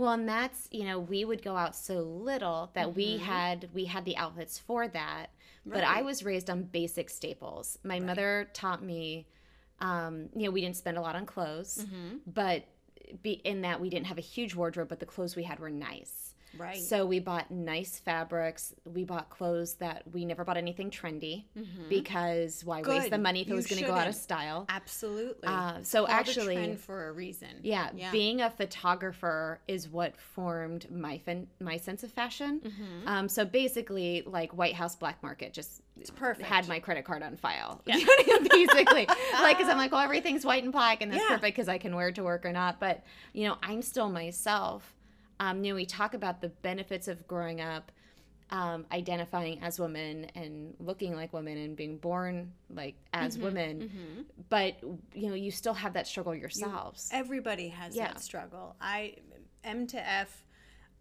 Well, and that's you know we would go out so little that we had we had the outfits for that. But I Mm-hmm. Was raised on basic staples. My mother taught me, um, you know, we didn't spend a lot on clothes, Mm-hmm. but be in that we didn't have a huge wardrobe, but the clothes we had were nice. Right. So we bought nice fabrics. We bought clothes that we never bought anything trendy because why waste Mm-hmm. The money if it was going to go out of style? Absolutely. Uh, so Called actually- trend for a reason. Yeah, being a photographer is what formed my fin- my sense of fashion. Mm-hmm. Um, so basically, like White House Black Market just perfect. had my credit card on file. You know what I mean? basically, like, because I'm like, well, everything's white and black, and that's Yeah. perfect because I can wear it to work or not. But you know, I'm still myself. Um, you know, we talk about the benefits of growing up. Um, identifying as women and looking like women and being born like as Mm-hmm, women but you know you still have that struggle yourselves Everybody has Yeah. that struggle. I M to F,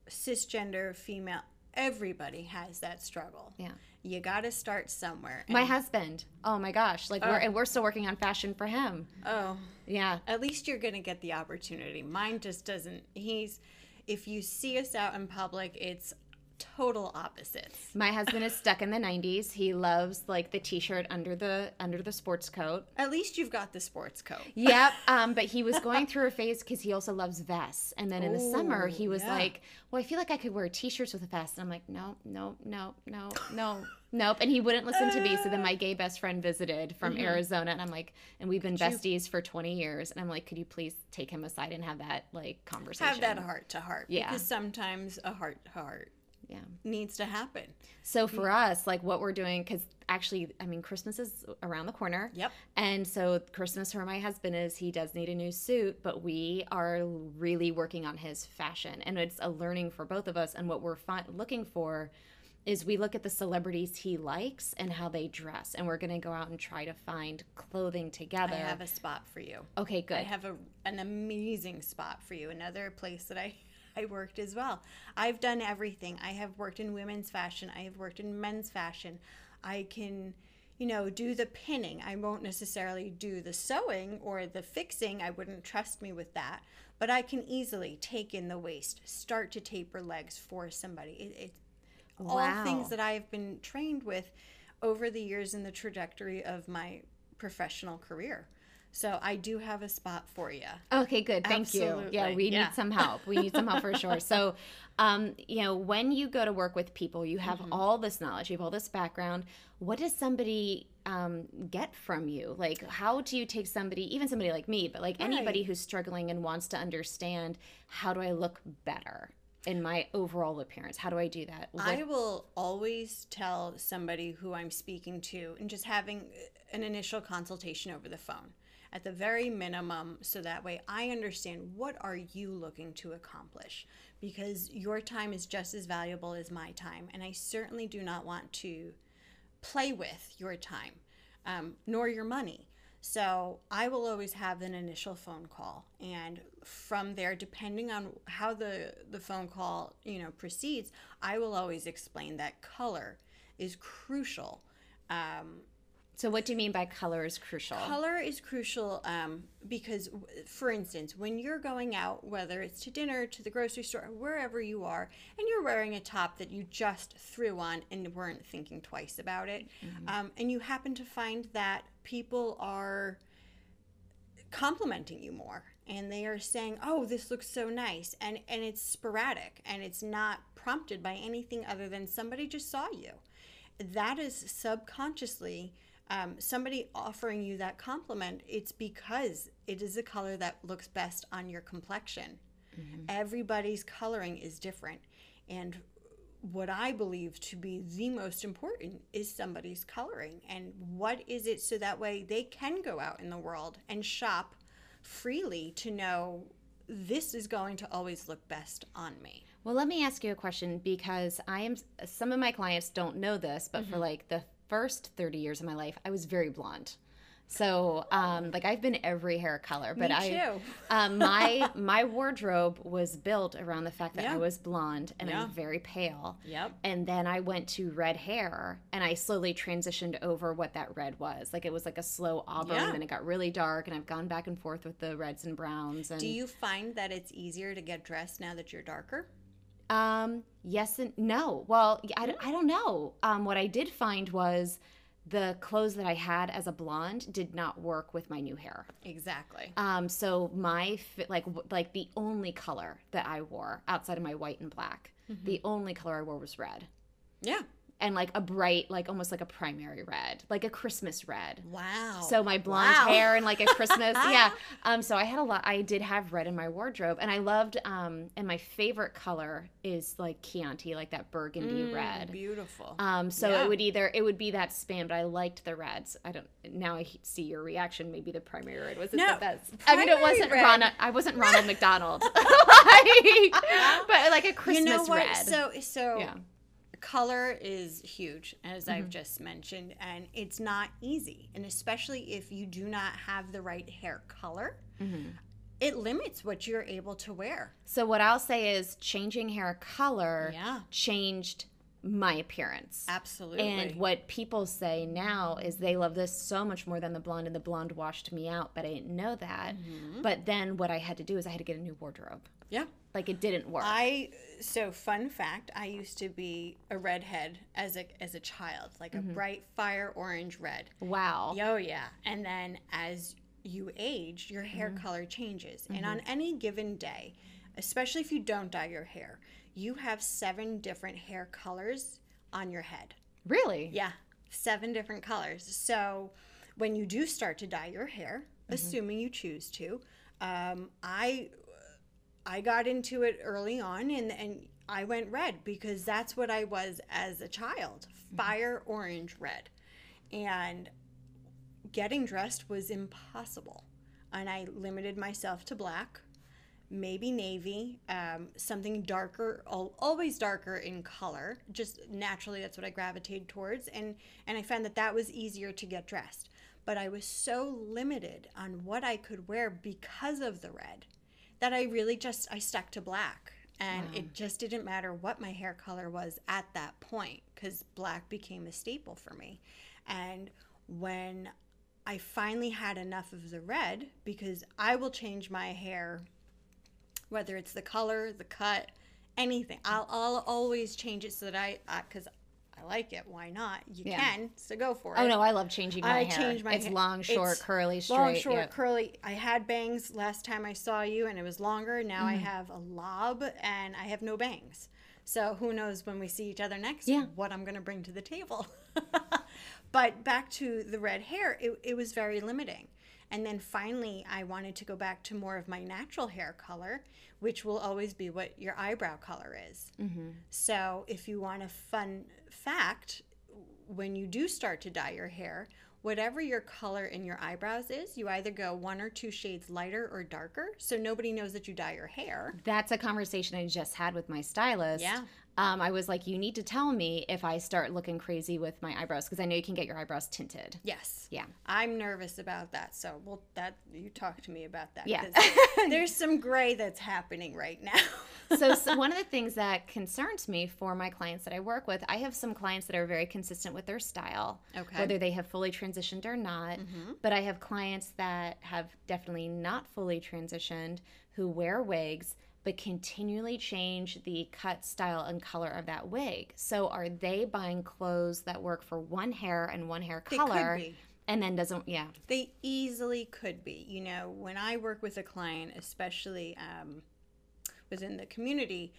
cisgender, female. Everybody has that struggle. Yeah. You got to start somewhere. My husband. Oh my gosh! Like we're and we're still working on fashion for him. oh, Yeah. at least you're going to get the opportunity. Mine just doesn't. He's. If you see us out in public, it's total opposites. My husband is stuck in the '90s. He loves like the T-shirt under the under the sports coat. At least you've got the sports coat. Yep. Um, but he was going through a phase because he also loves vests. And then in the summer, he was yeah. like, "Well, I feel like I could wear T-shirts with a vest." And I'm like, "No, no, no, no, no, nope." And he wouldn't listen to me. So then my gay best friend visited from Mm-hmm. Arizona, and I'm like, "And we've been besties for 20 years." And I'm like, "Could you please take him aside and have that like conversation?" Have that heart to heart. Yeah. Because sometimes a heart to heart Yeah. needs to happen. So for mm. us, like what we're doing, because actually, I mean, Christmas is around the corner. Yep. And so Christmas for my husband is he does need a new suit, but we are really working on his fashion, and it's a learning for both of us. And what we're fi- looking for is we look at the celebrities he likes and how they dress, and we're going to go out and try to find clothing together. I have a spot for you. okay, good. I have a, an amazing spot for you. Another place that I, I worked as well. I've done everything. I have worked in women's fashion. I have worked in men's fashion. I can, you know, do the pinning. I won't necessarily do the sewing or the fixing. I wouldn't trust me with that. But I can easily take in the waist, start to taper legs for somebody. It, it, all things that I have been trained with over the years in the trajectory of my professional career. So I do have a spot for you. Okay, good. Thank you. Yeah, we Yeah. need some help. We need some help for sure. So, um, you know, when you go to work with people, you have Mm-hmm. all this knowledge, you have all this background. What does somebody um, get from you? Like, how do you take somebody, even somebody like me, but like anybody who's struggling and wants to understand how do I look better in my overall appearance? How do I do that? What- I will always tell somebody who I'm speaking to and just having an initial consultation over the phone at the very minimum so that way I understand what are you looking to accomplish because your time is just as valuable as my time and I certainly do not want to play with your time um, nor your money. So I will always have an initial phone call, and from there, depending on how the the phone call you know proceeds, I will always explain that color is crucial. Um, so, what do you mean by color is crucial? Color is crucial um, because, w- for instance, when you're going out, whether it's to dinner, to the grocery store, wherever you are, and you're wearing a top that you just threw on and weren't thinking twice about it, um, and you happen to find that people are complimenting you more and they are saying oh this looks so nice and and it's sporadic and it's not prompted by anything other than somebody just saw you that is subconsciously um, somebody offering you that compliment it's because it is the color that looks best on your complexion everybody's coloring is different and what I believe to be the most important is somebody's coloring and what is it so that way they can go out in the world and shop freely to know this is going to always look best on me. Well, let me ask you a question because I am some of my clients don't know this, but for Mm-hmm. like the first 30 years of my life, I was very blonde. So, um, like I've been every hair color, but I, um, my my wardrobe was built around the fact that Yeah. I was blonde and Yeah. I'm very pale. Yep. And then I went to red hair, and I slowly transitioned over what that red was. Like it was like a slow auburn, Yeah. and it got really dark, and I've gone back and forth with the reds and browns. And Do you find that it's easier to get dressed now that you're darker? Um, yes and no. Well, I, don't- I don't know. Um, what I did find was the clothes that I had as a blonde did not work with my new hair. Exactly. Um, so my fit, like like the only color that I wore outside of my white and black, the only color I wore was red, Yeah. And like a bright, like almost like a primary red, like a Christmas red. Wow. So my blonde Wow. hair and like a Christmas, yeah. Um, so I had a lot. I did have red in my wardrobe, and I loved. Um, and my favorite color is like Chianti, like that burgundy Mm, red. Beautiful. Um, so Yeah. it would either it would be that span, but I liked the reds. I don't. Now I see your reaction. Maybe the primary red was No, the best. I mean, it wasn't red- Ronald. I wasn't Ronald McDonald, Like, but like a Christmas you know what? red. So so yeah. Color is huge as Mm-hmm. i've just mentioned and it's not easy and especially if you do not have the right hair color Mm-hmm. it limits what you're able to wear So what I'll say is changing hair color Yeah. changed my appearance. absolutely And what people say now is they love this so much more than the blonde, and the blonde washed me out, but I didn't know that. Mm-hmm. But then what I had to do is I had to get a new wardrobe. yeah Like it didn't work. i so fun fact i used to be a redhead as a as a child like Mm-hmm. a bright fire orange red wow. Oh yeah. And then as you age, your hair Mm-hmm. color changes. And on any given day, especially if you don't dye your hair, you have seven different hair colors on your head. Really? Yeah, seven different colors. So when you do start to dye your hair, assuming you choose to, um, I I got into it early on and and I went red because that's what I was as a child, fire orange red. And getting dressed was impossible. And I limited myself to black, maybe navy, um, something darker, always darker in color. Just naturally, that's what I gravitated towards, and and I found that that was easier to get dressed. But I was so limited on what I could wear because of the red that I really just I stuck to black. And it just didn't matter what my hair color was at that point because black became a staple for me. And when I finally had enough of the red, because I will change my hair, whether it's the color, the cut, anything. I'll, I'll always change it so that I, because I like it. Why not? You Yeah. can, so go for it. Oh no, I love changing my hair. I hair. change my it's hair. long, short, It's curly, straight. long, short, yep. curly. I had bangs last time I saw you, and it was longer. Now Mm-hmm. I have a lob, and I have no bangs. So who knows when we see each other next? Yeah. What I'm going to bring to the table. but back to the red hair, it, it was very limiting. And then finally, I wanted to go back to more of my natural hair color, which will always be what your eyebrow color is. Mm-hmm. So, if you want a fun fact, when you do start to dye your hair, whatever your color in your eyebrows is, you either go one or two shades lighter or darker, so nobody knows that you dye your hair. That's a conversation I just had with my stylist. Yeah. Um, I was like, you need to tell me if I start looking crazy with my eyebrows because I know you can get your eyebrows tinted. Yes. Yeah. I'm nervous about that. So, well, that you talk to me about that. Yeah. there's some gray that's happening right now. so, so one of the things that concerns me for my clients that I work with, I have some clients that are very consistent with their style, Okay. whether they have fully transitioned or not. But I have clients that have definitely not fully transitioned who wear wigs but continually change the cut style and color of that wig. So are they buying clothes that work for one hair and one hair They color could be. and then doesn't yeah. They easily could be. You know, when I work with a client, especially um, within the community,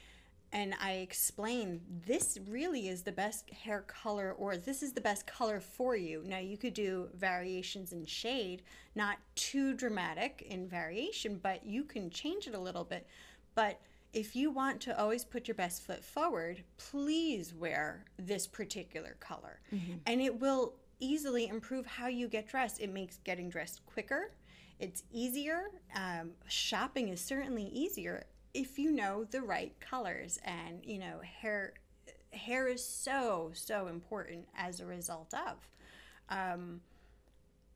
and I explain this really is the best hair color, or this is the best color for you. Now, you could do variations in shade, not too dramatic in variation, but you can change it a little bit. But if you want to always put your best foot forward, please wear this particular color. And it will easily improve how you get dressed. It makes getting dressed quicker, it's easier. Um, shopping is certainly easier if you know the right colors. And, you know, hair. Hair is so so important as a result of. Um,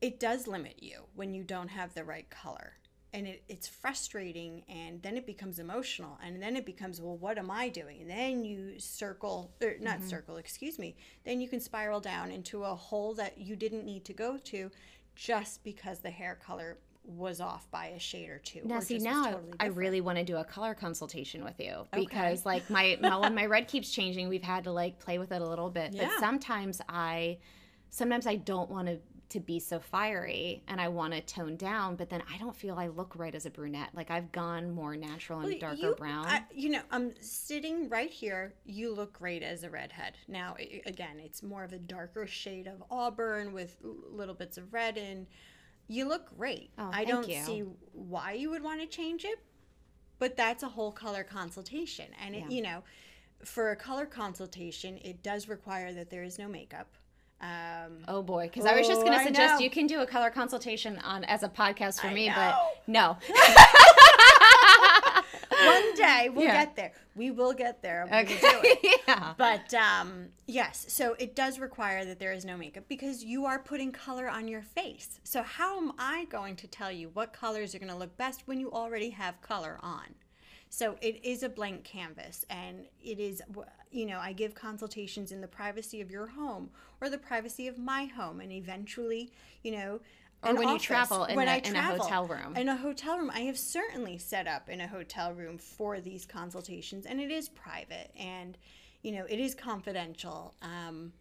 it does limit you when you don't have the right color and it, it's frustrating and then it becomes emotional and then it becomes well what am i doing and then you circle or not mm-hmm. circle excuse me then you can spiral down into a hole that you didn't need to go to just because the hair color was off by a shade or two Now, or see, now totally I really want to do a color consultation with you because, like, my, my when my red keeps changing, we've had to like play with it a little bit. Yeah. But sometimes I, sometimes I don't want to to be so fiery and I want to tone down, but then I don't feel I look right as a brunette. Like I've gone more natural and Well, darker you, brown. I, you know, I'm sitting right here. You look great as a redhead. Now, again, it's more of a darker shade of auburn with little bits of red, and you look great. Oh, I don't you. see why you would want to change it, but that's a whole color consultation, and it, Yeah. you know, for a color consultation, it does require that there is no makeup. Um, Oh boy, because I was just Oh, going to suggest you can do a color consultation on as a podcast for I me, know. but no. one day we'll Yeah. get there. We will get there. Do it. yeah. But um, yes, so it does require that there is no makeup because you are putting color on your face. So how am I going to tell you what colors are going to look best when you already have color on? So it is a blank canvas, and it is, you know, I give consultations in the privacy of your home or the privacy of my home, and eventually, you know, Or when you travel in when a- I in a travel. hotel room. In a hotel room, I have certainly set up in a hotel room for these consultations, and it is private, and you know, it is confidential. Um,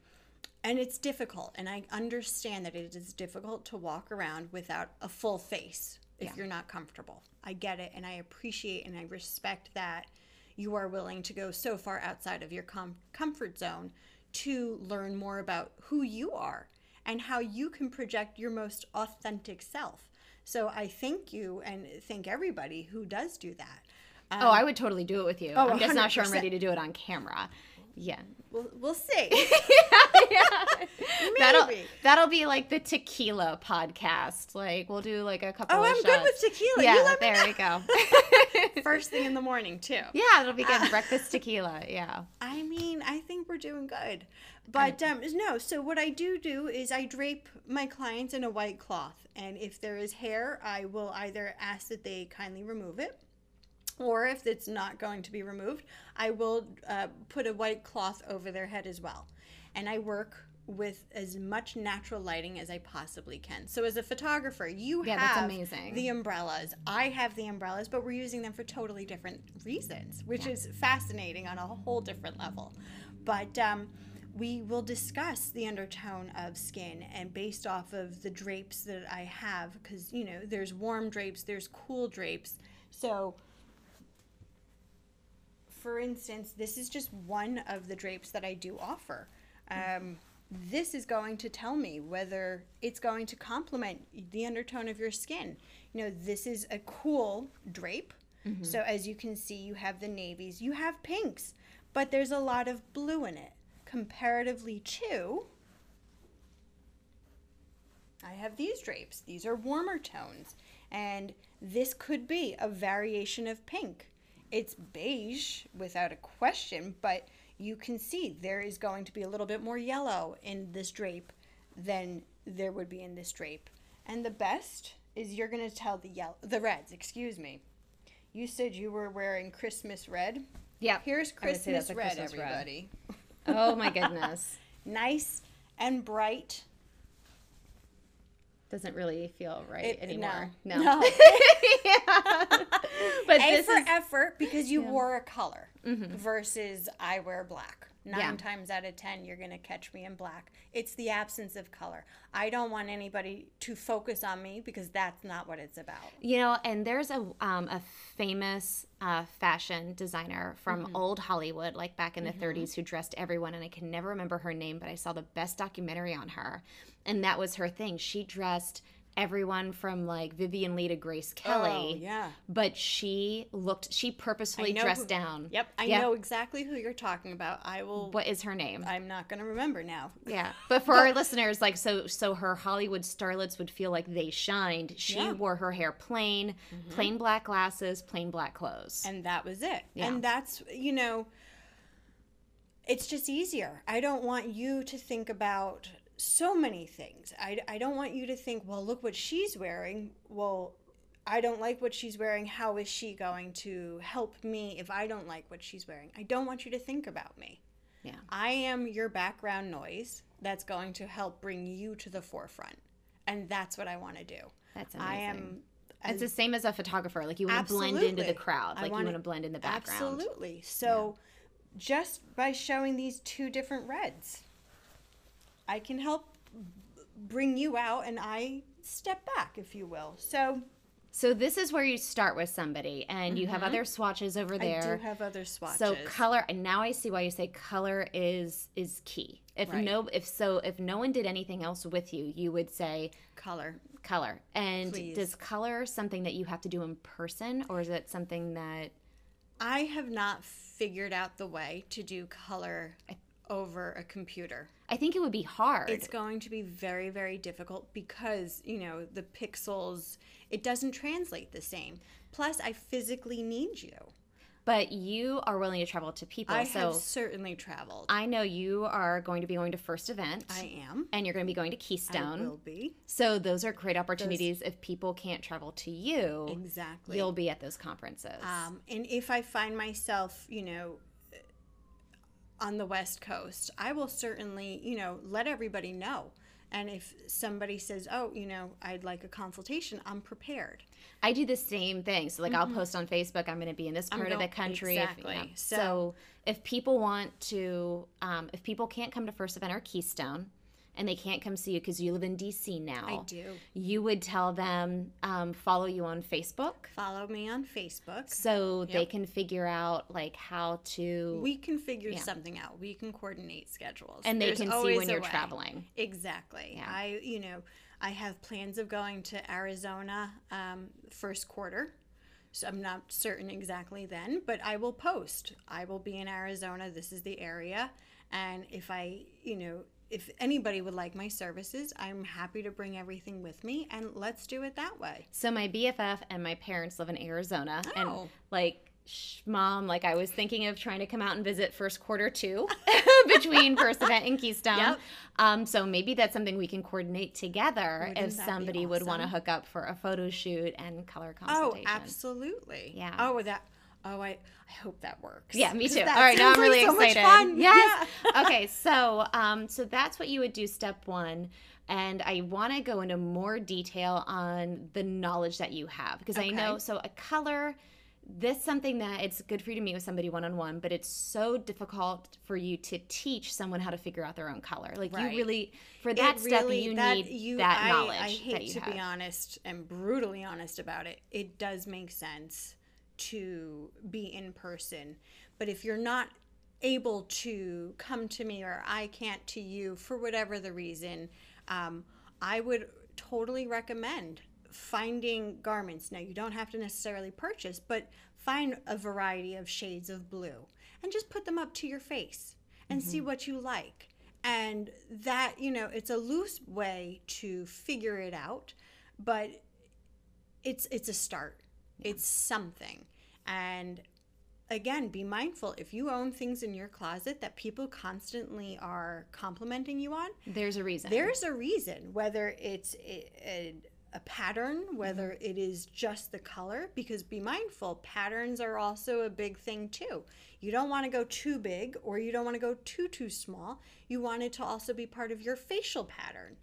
and it's difficult and i understand that it is difficult to walk around without a full face if Yeah. you're not comfortable i get it and i appreciate and i respect that you are willing to go so far outside of your com- comfort zone to learn more about who you are and how you can project your most authentic self so i thank you and thank everybody who does do that oh, I um, would totally do it with you. Oh, I'm just not sure I'm ready to do it on camera. Yeah. We'll, we'll see That'll Maybe. that'll be like the tequila podcast. Like we'll do like a couple oh i'm shots. good with tequila Yeah, you let me there we go. first thing in the morning too. yeah, it'll be good. Breakfast tequila. Yeah. I mean, I think we're doing good. But um, no, so what I do do is I drape my clients in a white cloth. And if there is hair, I will either ask that they kindly remove it. Or if it's not going to be removed, I will uh, put a white cloth over their head as well. And I work with as much natural lighting as I possibly can. So as a photographer, you Yeah, that's have amazing. the umbrellas. I have the umbrellas, but we're using them for totally different reasons, which is fascinating on a whole different level. But um, we will discuss the undertone of skin and based off of the drapes that I have, because, you know, there's warm drapes, there's cool drapes. So, for instance, this is just one of the drapes that I do offer. Um, this is going to tell me whether it's going to complement the undertone of your skin. You know, this is a cool drape. So, as you can see, you have the navies, you have pinks, but there's a lot of blue in it comparatively to. I have these drapes. These are warmer tones. And this could be a variation of pink. It's beige without a question, but you can see there is going to be a little bit more yellow in this drape than there would be in this drape. And the best is you're going to tell the yellow the reds, excuse me. You said you were wearing Christmas red. Yeah. Here's I would say Christmas red, Christmas red. everybody. Oh my goodness. Nice and bright. Doesn't really feel right It- anymore. no. No. No. yeah. But A for is effort because you wore a color versus I wear black. Nine Yeah. times out of ten, you're going to catch me in black. It's the absence of color. I don't want anybody to focus on me because that's not what it's about. You know, and there's a um, a famous uh, fashion designer from Mm-hmm. old Hollywood, like back in the 30s, who dressed everyone, and I can never remember her name, but I saw the best documentary on her, and that was her thing. She dressed everyone from like Vivien Leigh to Grace oh, Kelly. Oh, yeah. But she looked. She purposefully dressed who- down. Yep, I Yeah. know exactly who you're talking about. I will. What is her name? I'm not going to remember now. Yeah, but for our listeners, like so, so her Hollywood starlets would feel like they shined. She Yeah. wore her hair plain, mm-hmm. plain black glasses, plain black clothes. and that was it. Yeah. And that's, you know, it's just easier. I don't want you to think about so many things. I, I don't want you to think, well, look what she's wearing. Well, I don't like what she's wearing. How is she going to help me if I don't like what she's wearing? I don't want you to think about me. Yeah. I am your background noise that's going to help bring you to the forefront. And that's what I want to do. That's amazing. I am It's the same as a photographer. Like you want to blend into the crowd. Like you wanna- want to blend in the background. Absolutely. So just by showing these two different reds, I can help bring you out and I step back, if you will. So So this is where you start with somebody, and you have other swatches over there. Mm-hmm. I do have other swatches. So color, and now I see why you say color is is key. If Right. no, if so, if no one did anything else with you, you would say color. color. And Please. does color something that you have to do in person, or is it something that I have not figured out the way to do color over a computer. I think it would be hard? It's going to be very, very difficult because, you know, the pixels, it doesn't translate the same. Plus, I physically need you. but you are willing to travel to people, I so have certainly traveled. I know you are going to be going to first event. I am. and you're going to be going to Keystone. I will be. So those are great opportunities. If people can't travel to you, Exactly. you'll be at those conferences. Um, and if I find myself, you know, on the West Coast, I will certainly, you know, let everybody know. And if somebody says, oh, you know, I'd like a consultation, I'm prepared. I do the same thing. So, like, I'll post on Facebook, I'm going to be in this part of the country. If- exactly. yeah. So- So, if people want to, um, if people can't come to First Event or Keystone, and they can't come see you because you live in DC now, I do. you would tell them um, follow you on Facebook Follow me on Facebook. so they can figure out like how to We can figure something out. We can coordinate schedules. and they There's can see when you're way. traveling. Exactly. Yeah. I, you know, I have plans of going to Arizona um, first quarter. So I'm not certain exactly then, but I will post. I will be in Arizona. This is the area. And if I, you know, if anybody would like my services, I'm happy to bring everything with me and let's do it that way. So my BFF and my parents live in Arizona, and Oh. like, sh- mom, like I was thinking of trying to come out and visit first quarter two between first event and Keystone. Yep. Um, so maybe that's something we can coordinate together Wouldn't if somebody would want to hook up for a photo shoot and color consultation. Oh, absolutely. Yeah. Oh, that. Oh, I, I hope that works. Yeah, me too. All right, now I'm really so much excited. fun. Yes. Yeah. okay, so um, so that's what you would do step one, and I want to go into more detail on the knowledge that you have because I know so a color. This something that it's good for you to meet with somebody one on one, but it's so difficult for you to teach someone how to figure out their own color. Like Right. you really, for It that step, really- you that- need you- that I- knowledge I hate that you to have. be honest and brutally honest about it. It does make sense to be in person, but if you're not able to come to me or I can't to you for whatever the reason, um, I would totally recommend finding garments. Now, you don't have to necessarily purchase, but find a variety of shades of blue and just put them up to your face and see what you like. And that, you know, it's a loose way to figure it out, but it's it's a start. It's something. And again, be mindful if you own things in your closet that people constantly are complimenting you on, There's a reason. there's a reason, whether it's a, a, a pattern, whether Mm-hmm. it is just the color, because be mindful, patterns are also a big thing too. You don't want to go too big or you don't want to go too, too small. You want it to also be part of your facial pattern.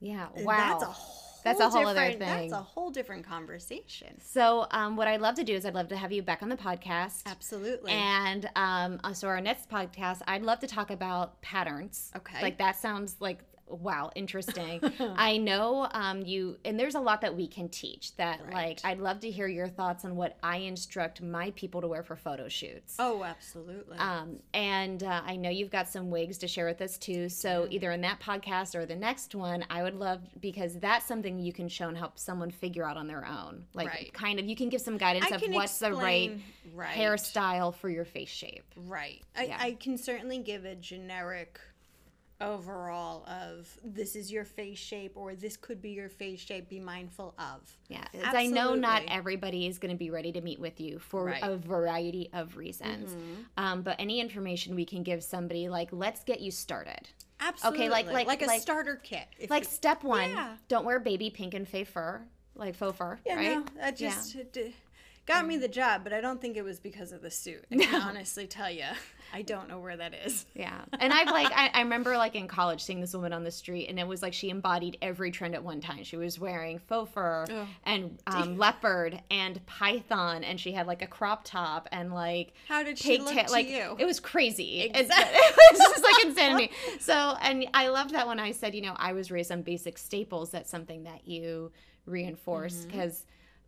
yeah. And Wow. That's a whole, That's a whole other different- thing. That's a whole different conversation. So, um, what I'd love to do is I'd love to have you back on the podcast. Absolutely. And um, uh, so our next podcast, I'd love to talk about patterns. Okay. Like that sounds like wow, interesting. I know um, you, and there's a lot that we can teach. That like I'd love to hear your thoughts on what I instruct my people to wear for photo shoots. oh, absolutely. Um, and uh, I know you've got some wigs to share with us too. So either in that podcast or the next one, I would love because that's something you can show and help someone figure out on their own. Like Right. kind of, you can give some guidance I of what's the right, right. hairstyle for your face shape. Right. I, Yeah. I can certainly give a generic overall of this is your face shape or this could be your face shape. Be mindful of. Yeah, I know not everybody is going to be ready to meet with you for Right. a variety of reasons. Um, but any information we can give somebody, like let's get you started. Absolutely. Okay, like- like- like a like- starter kit. Like you- step one, Yeah. don't wear baby pink and faux fur, like faux fur, yeah, right? no, that Yeah. just it, uh, got me the job, but I don't think it was because of the suit. I can honestly tell you, I don't know where that is. Yeah. And I've like I, I remember like in college seeing this woman on the street and it was like she embodied every trend at one time. She was wearing faux fur Oh. and um, leopard and python and she had like a crop top and like How did she look to like you? it was crazy. Exactly. It was just like insanity. So and I loved that when I said, you know, I was raised on basic staples, that's something that you reinforce Mm-hmm.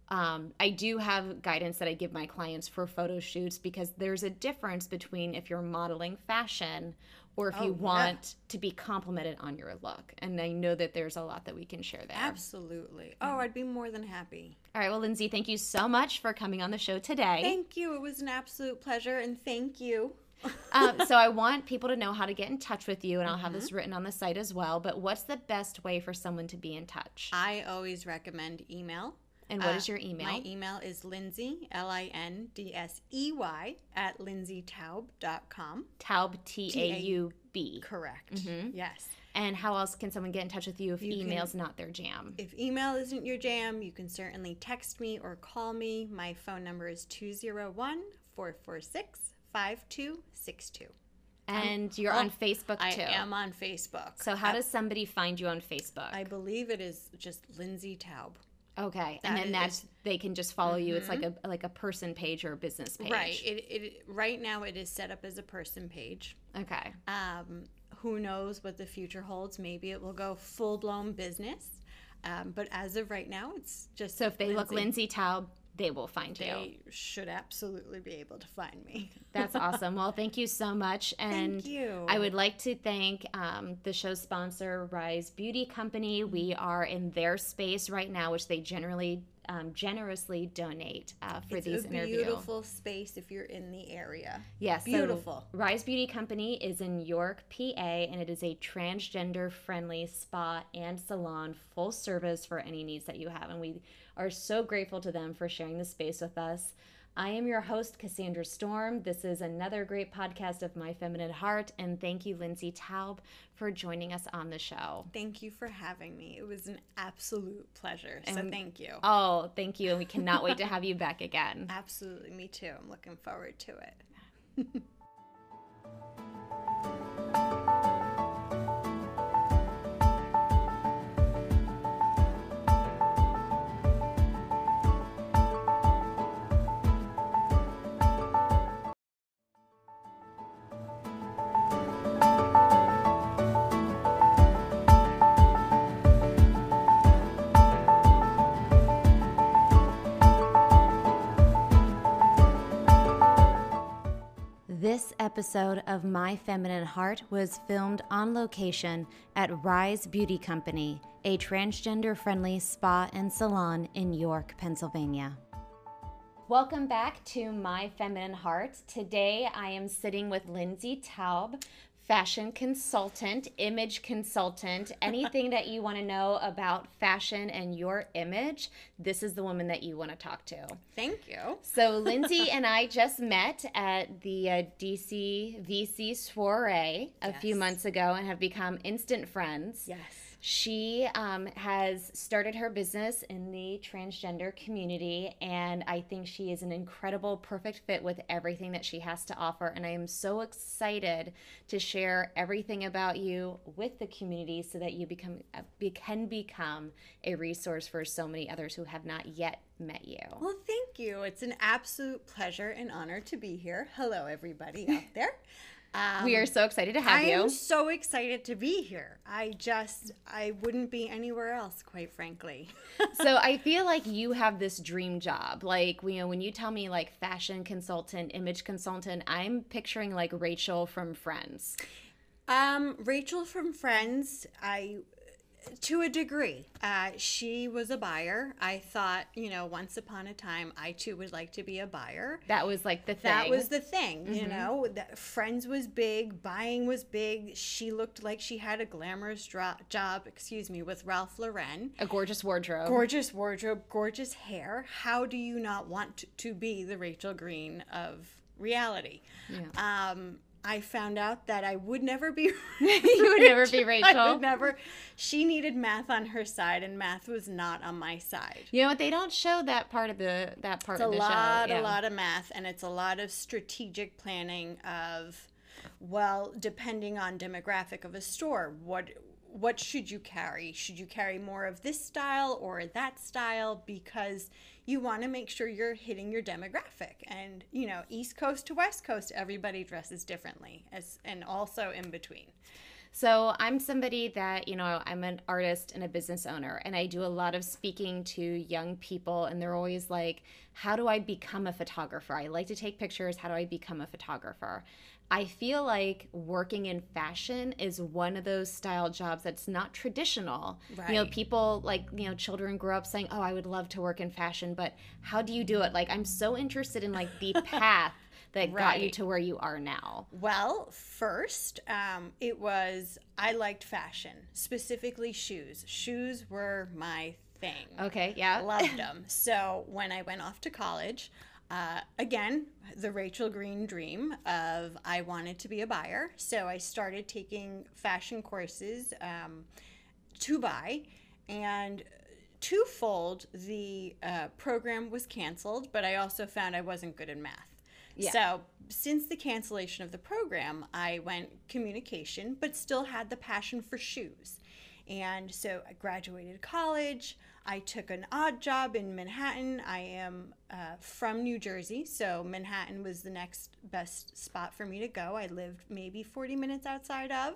Um, I do have guidance that I give my clients for photo shoots because there's a difference between if you're modeling fashion or if Oh, you yeah. want to be complimented on your look. And I know that there's a lot that we can share there. Absolutely. Oh, I'd be more than happy. All right, well, Lindsey, thank you so much for coming on the show today. Thank you. It was an absolute pleasure, and thank you. um, so I want people to know how to get in touch with you, and I'll have this Mm-hmm. written on the site as well. But what's the best way for someone to be in touch? I always recommend email. And what Uh, is your email? My email is Lindsey, L I N D S E Y, at lindseytaub.com. Taub T A U B. Correct. Mm-hmm. Yes. And how else can someone get in touch with you if You can- email's not their jam? If email isn't your jam, you can certainly text me or call me. My phone number is 201 446 5262. And you're oh, on Facebook too. I am on Facebook. So how I, does somebody find you on Facebook? I believe it is just Lindsey Taub. Okay, and then is- that's they can just follow you. It's like a like a person page or a business page. Right. It, it right now it is set up as a person page. Okay. Um, who knows what the future holds? Maybe it will go full blown business. Um, but as of right now, it's just So if they look Lindsey Taub, they will find you. they should absolutely be able to find me. That's awesome. Well, thank you so much. And Thank you. I would like to thank um, the show sponsor, Rise Beauty Company. We are in their space right now, which they generally um, generously donate uh, for it's these a interviews. beautiful space if you're in the area. Yes, so Beautiful. Rise Beauty Company is in York, PA, and it is a transgender friendly spa and salon, full service for any needs that you have. And we are so grateful to them for sharing the space with us. I am your host, Cassandra Storm. This is another great podcast of My Feminine Heart. And thank you, Lindsey Taub, for joining us on the show. Thank you for having me. It was an absolute pleasure. So thank you. Oh, thank you. And we cannot wait to have you back again. Absolutely, me too. I'm looking forward to it. episode of My Feminine Heart was filmed on location at Rise Beauty Company, a transgender friendly spa and salon in York, Pennsylvania. Welcome back to My Feminine Heart. Today I am sitting with Lindsey Taub, fashion consultant, image consultant, anything that you want to know about fashion and your image, this is the woman that you want to talk to. Thank you. So Lindsey and I just met at the uh, DC VC soiree a few months ago and have become instant friends. Yes. She um, has started her business in the transgender community, and I think she is an incredible, perfect fit with everything that she has to offer. And I am so excited to share everything about you with the community so that you become uh, be, can become a resource for so many others who have not yet met you. Well, thank you. It's an absolute pleasure and honor to be here. Hello, everybody out there. Um, we are so excited to have you. I'm so excited to be here. I just, I wouldn't be anywhere else, quite frankly. so I feel like you have this dream job. Like you know, when you tell me like fashion consultant, image consultant, I'm picturing like Rachel from Friends. Um, Rachel from Friends, I, to a degree, uh, she was a buyer. I thought, you know, once upon a time, I too would like to be a buyer. That was like the thing. That was the thing, you know. That Friends was big, buying was big. She looked like she had a glamorous dro- job, excuse me, with Ralph Lauren. a gorgeous wardrobe. Gorgeous wardrobe, gorgeous hair. How do you not want to, to be the Rachel Green of reality? Yeah. Um, I found out that I would never be. you would never be Rachel. I would never. She needed math on her side, and math was not on my side. You know what? They don't show that part of the that part It's a of the lot, show. a Yeah. lot of math, and it's a lot of strategic planning of, well, depending on demographic of a store, what what should you carry? Should you carry more of this style or that style? Because you want to make sure you're hitting your demographic. And you know, East Coast to West Coast, everybody dresses differently, as and also in between. So I'm somebody that, you know, I'm an artist and a business owner, and I do a lot of speaking to young people, and they're always like, How do I become a photographer? I like to take pictures. How do I become a photographer? I feel like working in fashion is one of those style jobs that's not traditional. You know, people like, you know, children grow up saying, Oh, I would love to work in fashion, but how do you do it? Like, I'm so interested in like the path that got you to where you are now. Well, first, um, it was I liked fashion, specifically shoes. Shoes were my thing. Okay, yeah. Loved them. So when I went off to college, uh, again, the Rachel Green dream of I wanted to be a buyer. So I started taking fashion courses um, to buy, and twofold, the uh, program was canceled, but I also found I wasn't good in math. Yeah. So since the cancellation of the program, I went communication, but still had the passion for shoes. And so I graduated college. I took an odd job in Manhattan. I am uh, from New Jersey, so Manhattan was the next best spot for me to go. I lived maybe 40 minutes outside of.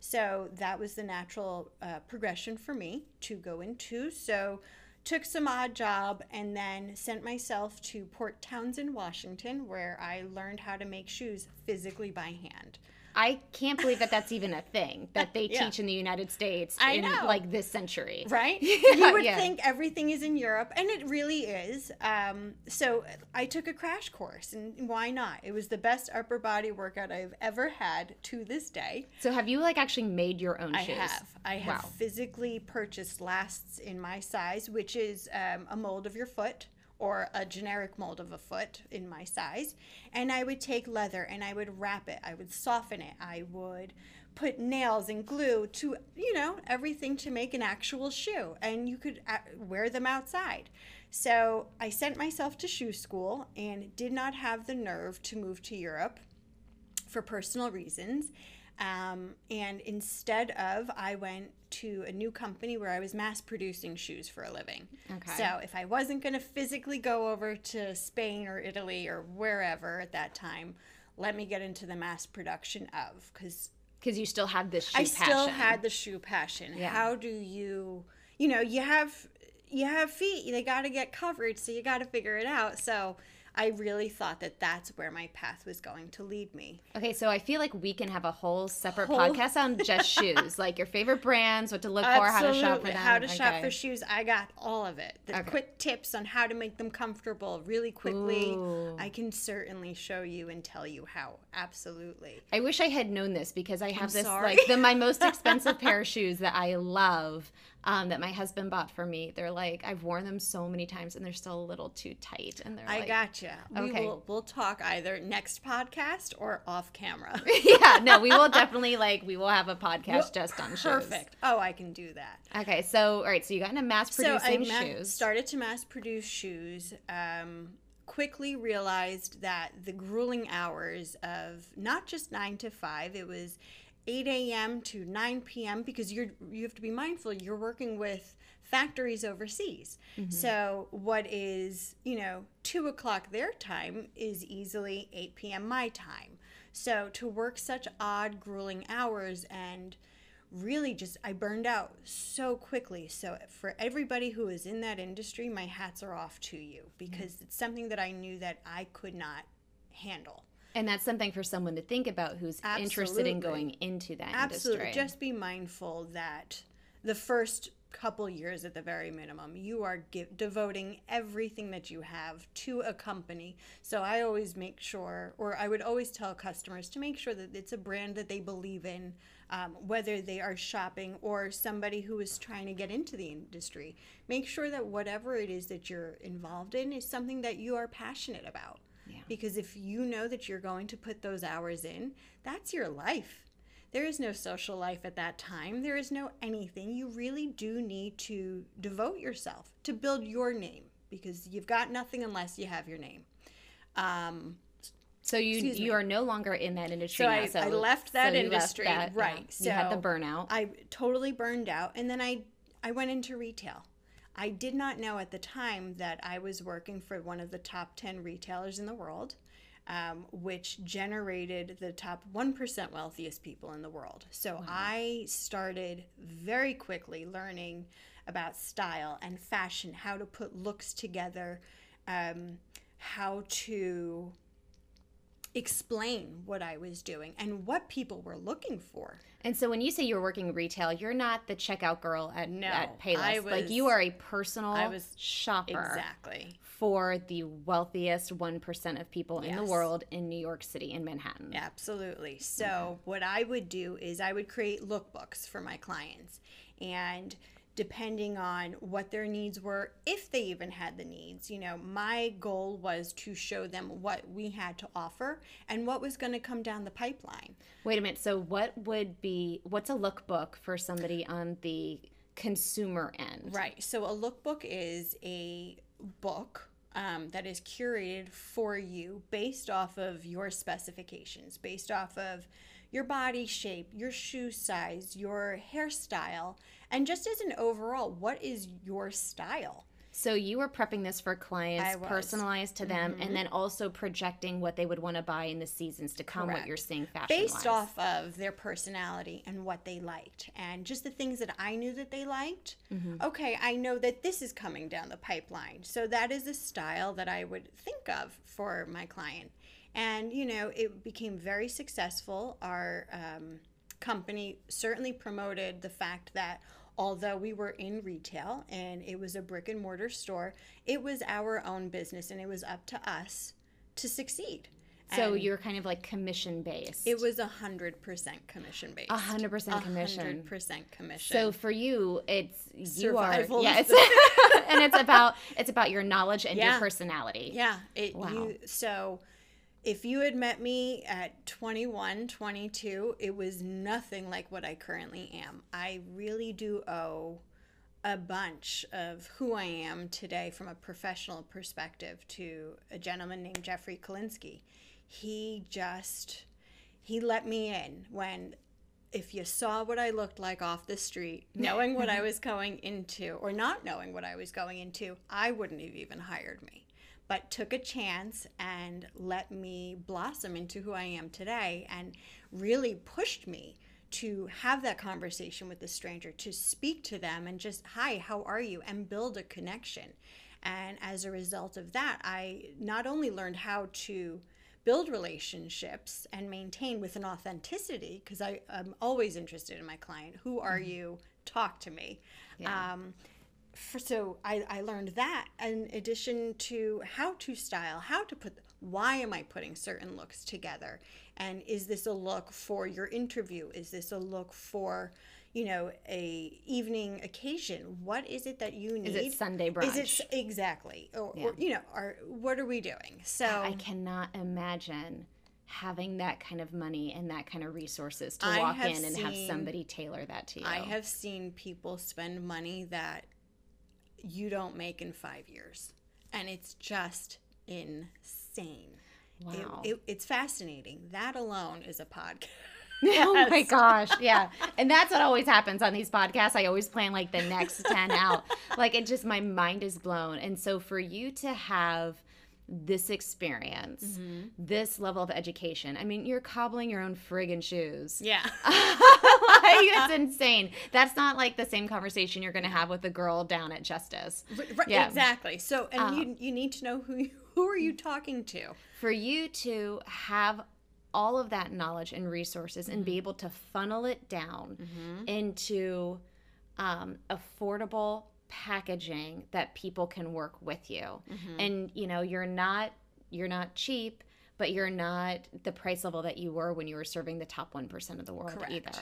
So that was the natural uh, progression for me to go into. So took some odd job and then sent myself to Port Townsend, Washington, where I learned how to make shoes physically by hand. I can't believe that that's even a thing that they Yeah. teach in the United States I in know. like this century. Right? You would yeah. think everything is in Europe, and it really is. Um, so I took a crash course, and why not? It was the best upper body workout I've ever had to this day. So have you like actually made your own I shoes? I have. I have Wow. physically purchased lasts in my size, which is um, a mold of your foot or a generic mold of a foot in my size. And I would take leather and I would wrap it. I would soften it. I would put nails and glue to, you know, everything to make an actual shoe. And you could uh, wear them outside. So I sent myself to shoe school and did not have the nerve to move to Europe for personal reasons. Um, and instead of, I went to a new company where I was mass producing shoes for a living. Okay. So if I wasn't going to physically go over to Spain or Italy or wherever at that time, let me get into the mass production of because Because you still have this shoe I passion. still had the shoe passion. Yeah. How do you, you know, you have you have feet, they got to get covered, so you got to figure it out. So I really thought that that's where my path was going to lead me. Okay, so I feel like we can have a whole separate Whole- podcast on just shoes, like your favorite brands, what to look for, how to shop for them. How to shop for shoes. I got all of it. The Okay. quick tips on how to make them comfortable really quickly. Ooh. I can certainly show you and tell you how. Absolutely. I wish I had known this because I have this sorry. like the my most expensive pair of shoes that I love um, that my husband bought for me. They're like I've worn them so many times and they're still a little too tight and they're I like gotcha. We Okay. will we'll talk either next podcast or off camera. yeah, no, we will definitely like we will have a podcast just on shoes. Perfect. Oh, I can do that. Okay, so all right, so you got into mass So I producing shoes. started to mass produce shoes. Um, quickly realized that the grueling hours of not just nine to five, it was 8 a.m. to 9 p.m. because you're you have to be mindful. You're working with factories overseas. Mm-hmm. So what is you know two o'clock their time is easily 8 p.m. my time. So to work such odd, grueling hours and really just I burned out so quickly. So for everybody who is in that industry, my hats are off to you because mm-hmm. it's something that I knew that I could not handle. And that's something for someone to think about who's interested in going into that industry. Absolutely. industry. Just be mindful that the first couple years at the very minimum, you are give, devoting everything that you have to a company. So I always make sure, or I would always tell customers to make sure that it's a brand that they believe in, um, whether they are shopping or somebody who is trying to get into the industry. Make sure that whatever it is that you're involved in is something that you are passionate about. Because if you know that you're going to put those hours in, that's your life. There is no social life at that time. There is no anything. You really do need to devote yourself to build your name because you've got nothing unless you have your name. Um, So you Excuse me. you are no longer in that industry So now. I- so I left that so you left industry, that, yeah. right, you had the burnout. I totally burned out, and then I I went into retail. I did not know at the time that I was working for one of the top ten retailers in the world, um, which generated the top one percent wealthiest people in the world. So I started very quickly learning about style and fashion, how to put looks together, um, how to explain what I was doing and what people were looking for. And so when you say you're working retail, you're not the checkout girl at, No, at Payless. I like you are a personal I was- shopper Exactly. for the wealthiest 1% of people in the world in New York City in Manhattan. Absolutely. So, what I would do is I would create lookbooks for my clients. And depending on what their needs were, if they even had the needs, you know, my goal was to show them what we had to offer and what was going to come down the pipeline. Wait a minute. So what would be what's a lookbook for somebody on the consumer end? Right. So a lookbook is a book um, that is curated for you based off of your specifications, based off of your body shape, your shoe size, your hairstyle, and just as an overall, what is your style? So you were prepping this for clients. Mm-hmm. personalized to them, and then also projecting what they would want to buy in the seasons to come. What you're seeing fashion based off of their personality and what they liked and just the things that I knew that they liked. Okay, I know that this is coming down the pipeline. So that is a style that I would think of for my client. And, you know, it became very successful. Our um, company certainly promoted the fact that although we were in retail and it was a brick and mortar store, it was our own business and it was up to us to succeed. So And- you're kind of like commission based. it was a hundred percent commission based. A hundred percent commission. hundred percent commission. So for you, it's you Survival are yeah, it's, and it's about it's about your knowledge and your personality. yeah, it Wow. you so if you had met me at 21, 22, it was nothing like what I currently am. I really do owe a bunch of who I am today from a professional perspective to a gentleman named Jeffrey Kalinsky. He just he let me in when if you saw what I looked like off the street, knowing what I was going into or not knowing what I was going into, I wouldn't have even hired me. But took a chance and let me blossom into who I am today and really pushed me to have that conversation with the stranger, to speak to them and just, hi, how are you? And build a connection. And as a result of that, I not only learned how to build relationships and maintain with an authenticity, because I'm always interested in my client. Who are you? Talk to me. Yeah. Um, for, so I, I learned that in addition to how to style, how to put, why am I putting certain looks together? And is this a look for your interview? Is this a look for, you know, a evening occasion? What is it that you need? Is it Sunday brunch? Is it exactly, or, Yeah. or you know, are what are we doing? So I cannot imagine having that kind of money and that kind of resources to I walk in and have somebody tailor that to you. I have seen people spend money that you don't make in five years, and it's just insane. It- Wow. it- it's fascinating. That alone is a podcast. Oh my gosh, yeah. And that's what always happens on these podcasts. I always plan like the next 10 out. Like it just my mind is blown. And so for you to have this experience, Mm-hmm. this level of education. I mean, you're cobbling your own friggin' shoes. Yeah. Like, it's insane. That's not like the same conversation you're going to have with a girl down at Justice. Right, Yeah. Exactly. So, and Um, you you need to know who you, who are you talking to. For you to have all of that knowledge and resources and Mm-hmm. be able to funnel it down into um, affordable packaging that people can work with you Mm-hmm. and you know you're not you're not cheap but you're not the price level that you were when you were serving the top 1% of the world Correct. either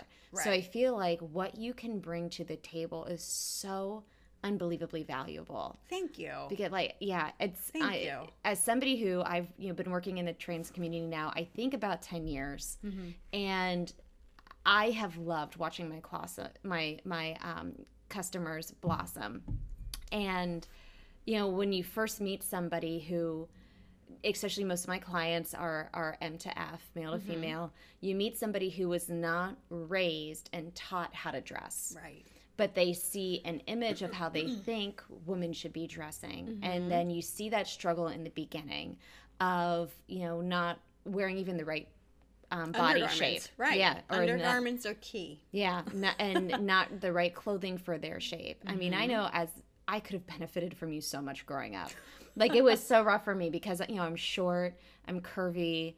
so i feel like what you can bring to the table is so unbelievably valuable. Thank you. Because like yeah, it's Thank I, you. as somebody who I've you know been working in the trans community now, I think about 10 years. Mm-hmm. And I have loved watching my class my my um, customers blossom. And you know, when you first meet somebody who especially most of my clients are are M to F, male to Mm-hmm. female, you meet somebody who was not raised and taught how to dress Right. but they see an image of how they think women should be dressing Mm-hmm. and then you see that struggle in the beginning of you know not wearing even the right um, body shape Right. yeah or not, Undergarments are key. yeah not, and not the right clothing for their shape i mean i Mm-hmm. know as i could have benefited from you so much growing up like it was so rough for me because you know i'm short i'm curvy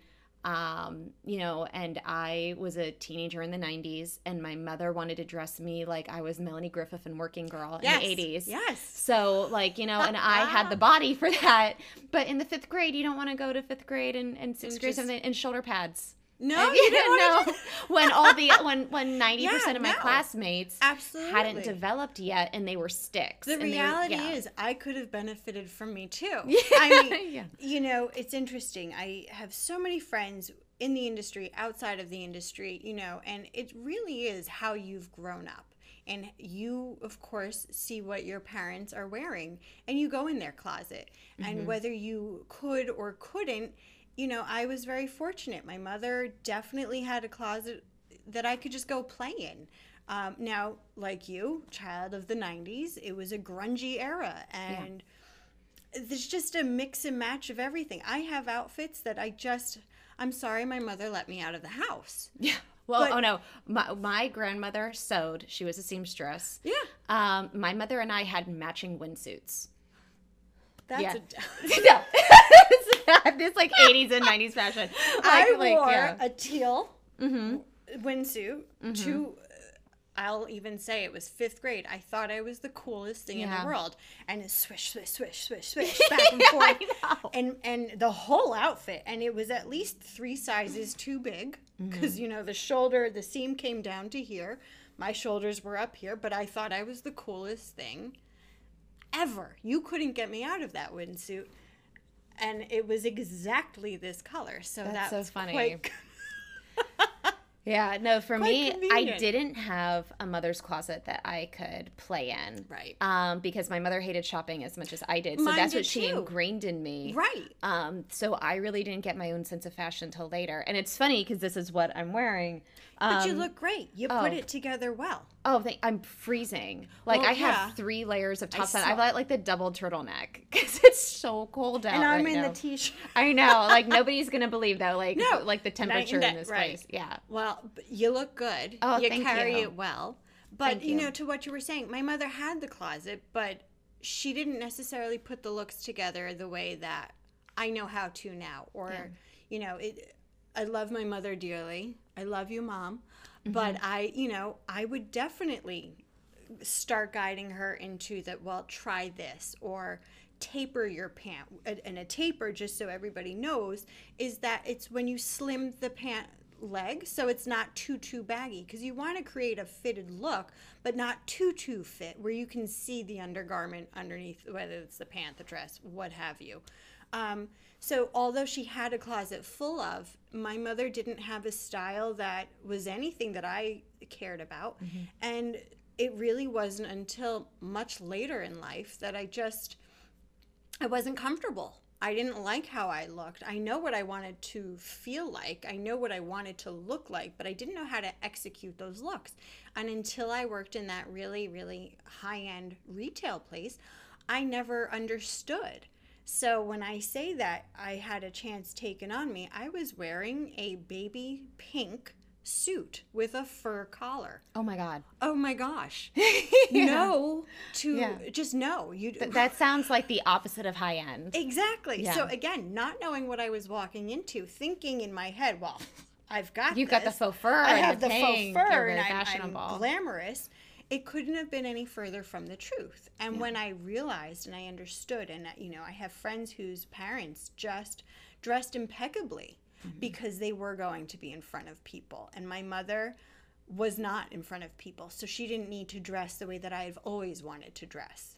um, you know, and I was a teenager in the 90s, and my mother wanted to dress me like I was Melanie Griffith in Working Girl Yes. in the 80s. Yes. So, like, you know, and I had the body for that. But in the fifth grade, you don't want to go to fifth grade and, and sixth And grade just- something in shoulder pads. No, you didn't know no, to. when all the when when ninety percent of my no. classmates Absolutely. hadn't developed yet, and they were sticks. The and they were- reality yeah. is, I could have benefited from me too. Yeah, I mean, yeah. you know, it's interesting. I have so many friends in the industry, outside of the industry, you know, and it really is how you've grown up. And you, of course, see what your parents are wearing and you go in their closet. And mm-hmm. whether you could or couldn't, you know, I was very fortunate. My mother definitely had a closet that I could just go play in. Um, now, like you, child of the 90s, it was a grungy era. And there's just a mix and match of everything. I have outfits that I just, I'm sorry, my mother let me out of the house. Yeah. Well, But- oh no, my, my grandmother sewed. She was a seamstress. Yeah. Um, my mother and I had matching windsuits. That's Yeah. a. no, this like '80s and '90s fashion. I Like- like, wore yeah. a teal mm-hmm. windsuit mm-hmm. to. I'll even say it was fifth grade. I thought I was the coolest thing in the world, and it's swish, swish, swish, swish, swish, back and forth, and and the whole outfit, and it was at least three sizes too big mm-hmm. because you know the shoulder, the seam came down to here, my shoulders were up here, but I thought I was the coolest thing ever. You couldn't get me out of that windsuit. And it was exactly this color. So That's that's, so funny. Quite, Yeah, no, for Quite me, I didn't have a mother's closet that I could play in. Right. Um, because my mother hated shopping as much as I did. So Mine that's what she too. ingrained in me. right. Um, so I really didn't get my own sense of fashion till later. And it's funny because this is what I'm wearing. Um, But you look great. You oh. put it together well. Oh, they, I'm freezing. Like Well, I have yeah. three layers of tops on. I've got like the double turtleneck because it's so cold out And I'm right in now. the t-shirt. I know, like nobody's gonna believe though, like No, like the temperature in this right. place. Yeah. Well, you look good. Oh, you thank carry you. it well. But you. you. know, to what you were saying, my mother had the closet, but she didn't necessarily put the looks together the way that I know how to now. Or, Yeah. you know, it. I love my mother dearly. I love you, mom. Mm-hmm. But I, you know, I would definitely start guiding her into that. Well, try this or taper your pant. And and a taper, just so everybody knows, is that it's when you slim the pant leg so it's not too too baggy because you want to create a fitted look but not too too fit where you can see the undergarment underneath whether it's the pant the dress what have you. Um, so although she had a closet full of my mother didn't have a style that was anything that i cared about. And it really wasn't until much later in life that i just I wasn't comfortable. I didn't like how I looked. I know what I wanted to feel like. I know what I wanted to look like, but I didn't know how to execute those looks. And until I worked in that really, really high end retail place, I never understood. So when I say that I had a chance taken on me, I was wearing a baby pink suit with a fur collar. Oh my god. Oh my gosh. No to Yeah. just no. You Th- that sounds like the opposite of high end. Exactly. So again, not knowing what I was walking into, thinking in my head, well, I've got You've got the faux fur. I have the, pink. faux You're fur and I'm, fashionable. I'm glamorous. It couldn't have been any further from the truth. And when I realized and I understood, and uh, you know, I have friends whose parents just dressed impeccably Mm-hmm. because they were going to be in front of people. And my mother was not in front of people. So she didn't need to dress the way that I've always wanted to dress.